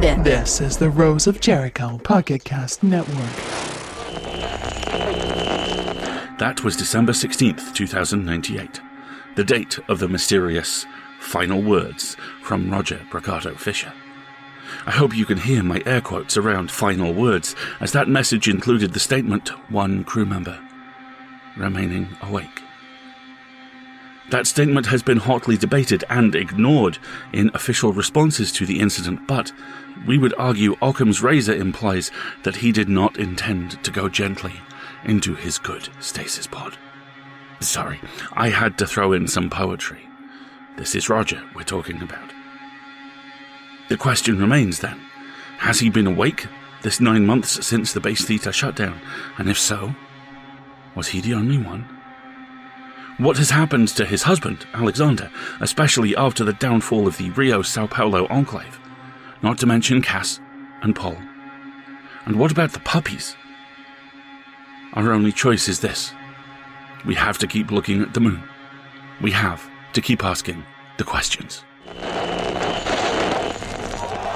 dead. This is the Rose of Jericho Pocket Cast Network. That was December 16th, 2098, the date of the mysterious final words from Roger Bragado Fisher. I hope you can hear my air quotes around final words, as that message included the statement one crew member remaining awake. That statement has been hotly debated and ignored in official responses to the incident, but we would argue Occam's razor implies that he did not intend to go gently into his good stasis pod. Sorry, I had to throw in some poetry. This is Roger we're talking about. The question remains then has he been awake this nine months since the base theta shutdown? And if so, was he the only one? What has happened to his husband, Alexander, especially after the downfall of the Rio Sao Paulo enclave? Not to mention Cass and Paul. And what about the puppies? Our only choice is this we have to keep looking at the moon. We have to keep asking the questions.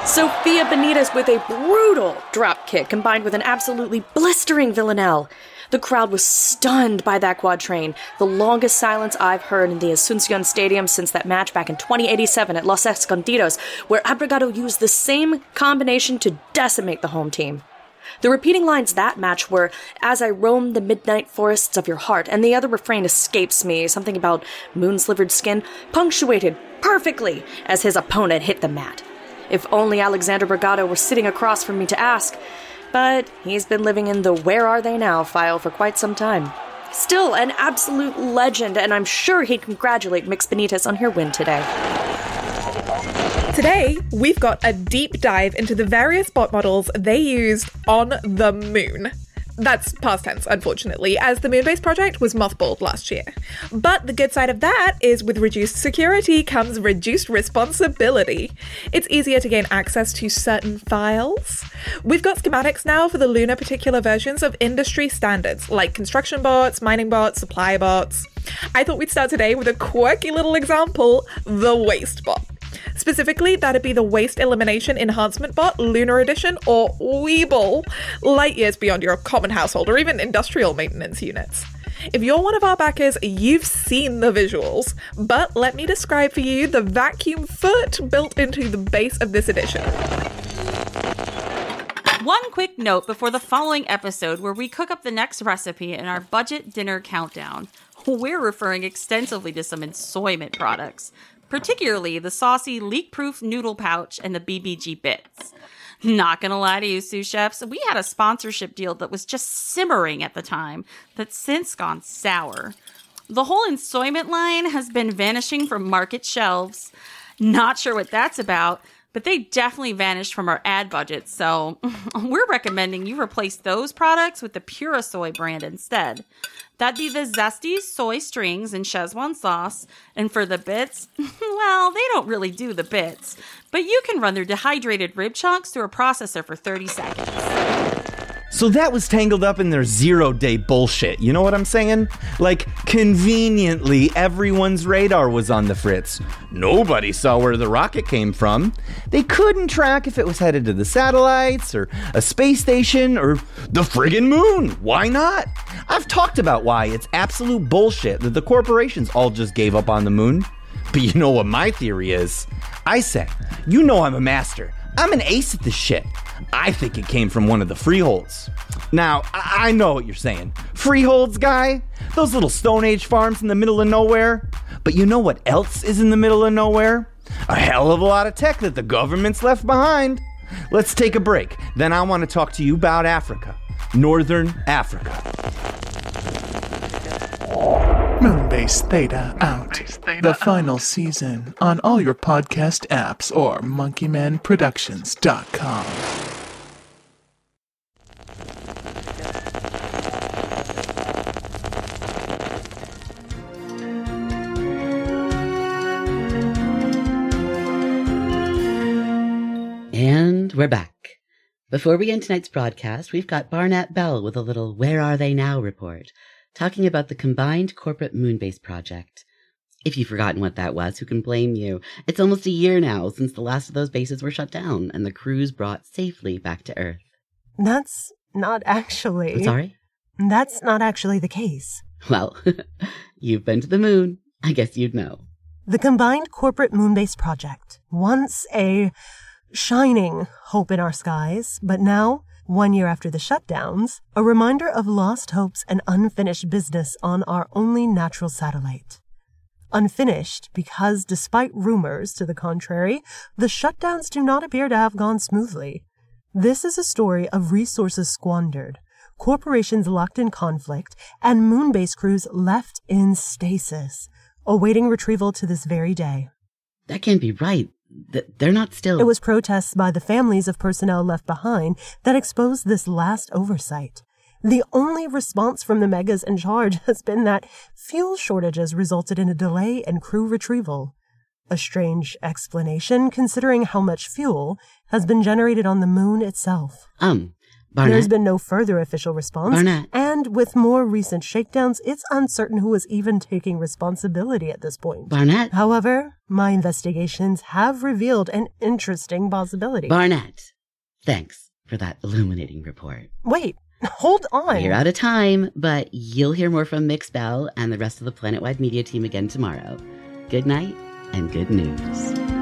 Sophia Benitez with a brutal drop kick combined with an absolutely blistering villanelle. The crowd was stunned by that quatrain, the longest silence I've heard in the Asuncion Stadium since that match back in 2087 at Los Escondidos, where Abrigado used the same combination to decimate the home team. The repeating lines that match were, As I roam the midnight forests of your heart, and the other refrain escapes me, something about moon slivered skin, punctuated perfectly as his opponent hit the mat. If only Alexander Bragado were sitting across from me to ask, but he's been living in the Where Are They Now file for quite some time. Still an absolute legend, and I'm sure he'd congratulate Mix Benitez on her win today. Today, we've got a deep dive into the various bot models they used on the moon. That's past tense, unfortunately, as the Moonbase project was mothballed last year. But the good side of that is with reduced security comes reduced responsibility. It's easier to gain access to certain files. We've got schematics now for the Lunar particular versions of industry standards, like construction bots, mining bots, supply bots. I thought we'd start today with a quirky little example the waste bot. Specifically, that'd be the Waste Elimination Enhancement Bot, Lunar Edition, or Weeble, light years beyond your common household or even industrial maintenance units. If you're one of our backers, you've seen the visuals, but let me describe for you the vacuum foot built into the base of this edition. One quick note before the following episode where we cook up the next recipe in our budget dinner countdown. We're referring extensively to some ensoyment products particularly the saucy leak proof noodle pouch and the BBG bits. Not gonna lie to you, sous chefs, we had a sponsorship deal that was just simmering at the time that's since gone sour. The whole ensoyment line has been vanishing from market shelves. Not sure what that's about, but they definitely vanished from our ad budget, so we're recommending you replace those products with the Purasoy brand instead. That'd be the zesty soy strings and Szechuan sauce. And for the bits, well, they don't really do the bits, but you can run their dehydrated rib chunks through a processor for 30 seconds. So that was tangled up in their zero day bullshit. You know what I'm saying? Like, conveniently, everyone's radar was on the fritz. Nobody saw where the rocket came from. They couldn't track if it was headed to the satellites, or a space station, or the friggin' moon. Why not? I've talked about why it's absolute bullshit that the corporations all just gave up on the moon. But you know what my theory is? I said, you know I'm a master. I'm an ace at this shit. I think it came from one of the freeholds. Now, I, I know what you're saying. Freeholds, guy? Those little Stone Age farms in the middle of nowhere? But you know what else is in the middle of nowhere? A hell of a lot of tech that the government's left behind. Let's take a break. Then I want to talk to you about Africa. Northern Africa. Moonbase Theta out. The final season on all your podcast apps or monkeymanproductions.com. And we're back. Before we end tonight's broadcast, we've got Barnett Bell with a little Where Are They Now report, talking about the combined corporate moonbase project. If you've forgotten what that was, who can blame you? It's almost a year now since the last of those bases were shut down and the crews brought safely back to Earth. That's not actually. Sorry? That's not actually the case. Well, you've been to the moon. I guess you'd know. The combined corporate moon-based project, once a shining hope in our skies, but now, one year after the shutdowns, a reminder of lost hopes and unfinished business on our only natural satellite. Unfinished because, despite rumors to the contrary, the shutdowns do not appear to have gone smoothly. This is a story of resources squandered, corporations locked in conflict, and moon-based crews left in stasis, awaiting retrieval to this very day. That can't be right. Th- they're not still. It was protests by the families of personnel left behind that exposed this last oversight. The only response from the megas in charge has been that fuel shortages resulted in a delay in crew retrieval. A strange explanation considering how much fuel has been generated on the moon itself. Um, Barnett. There's been no further official response. Barnett. And with more recent shakedowns, it's uncertain who is even taking responsibility at this point. Barnett. However, my investigations have revealed an interesting possibility. Barnett. Thanks for that illuminating report. Wait, hold on. We're out of time, but you'll hear more from Mix Bell and the rest of the Planetwide Media team again tomorrow. Good night and good news.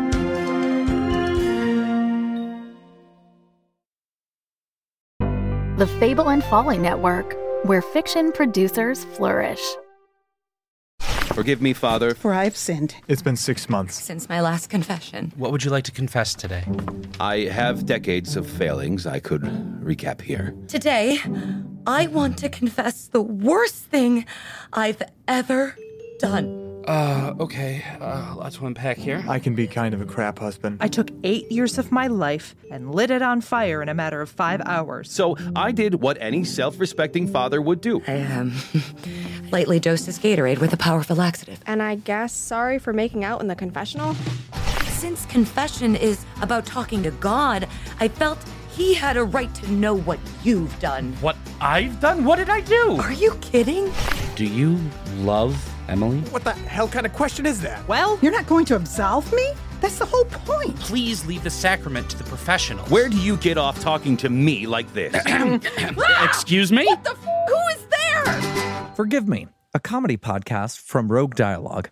The Fable and Folly Network, where fiction producers flourish. Forgive me, Father. For I've sinned. It's been six months. Since my last confession. What would you like to confess today? I have decades of failings I could recap here. Today, I want to confess the worst thing I've ever done. Uh, okay. Uh, lots to unpack here. I can be kind of a crap husband. I took eight years of my life and lit it on fire in a matter of five hours. So I did what any self respecting father would do. I, um, lightly dosed his Gatorade with a powerful laxative. And I guess sorry for making out in the confessional? Since confession is about talking to God, I felt he had a right to know what you've done. What I've done? What did I do? Are you kidding? Do you love Emily? What the hell kind of question is that? Well, you're not going to absolve me? That's the whole point. Please leave the sacrament to the professionals. Where do you get off talking to me like this? Excuse me? What the f- Who is there? Forgive Me, a comedy podcast from Rogue Dialogue,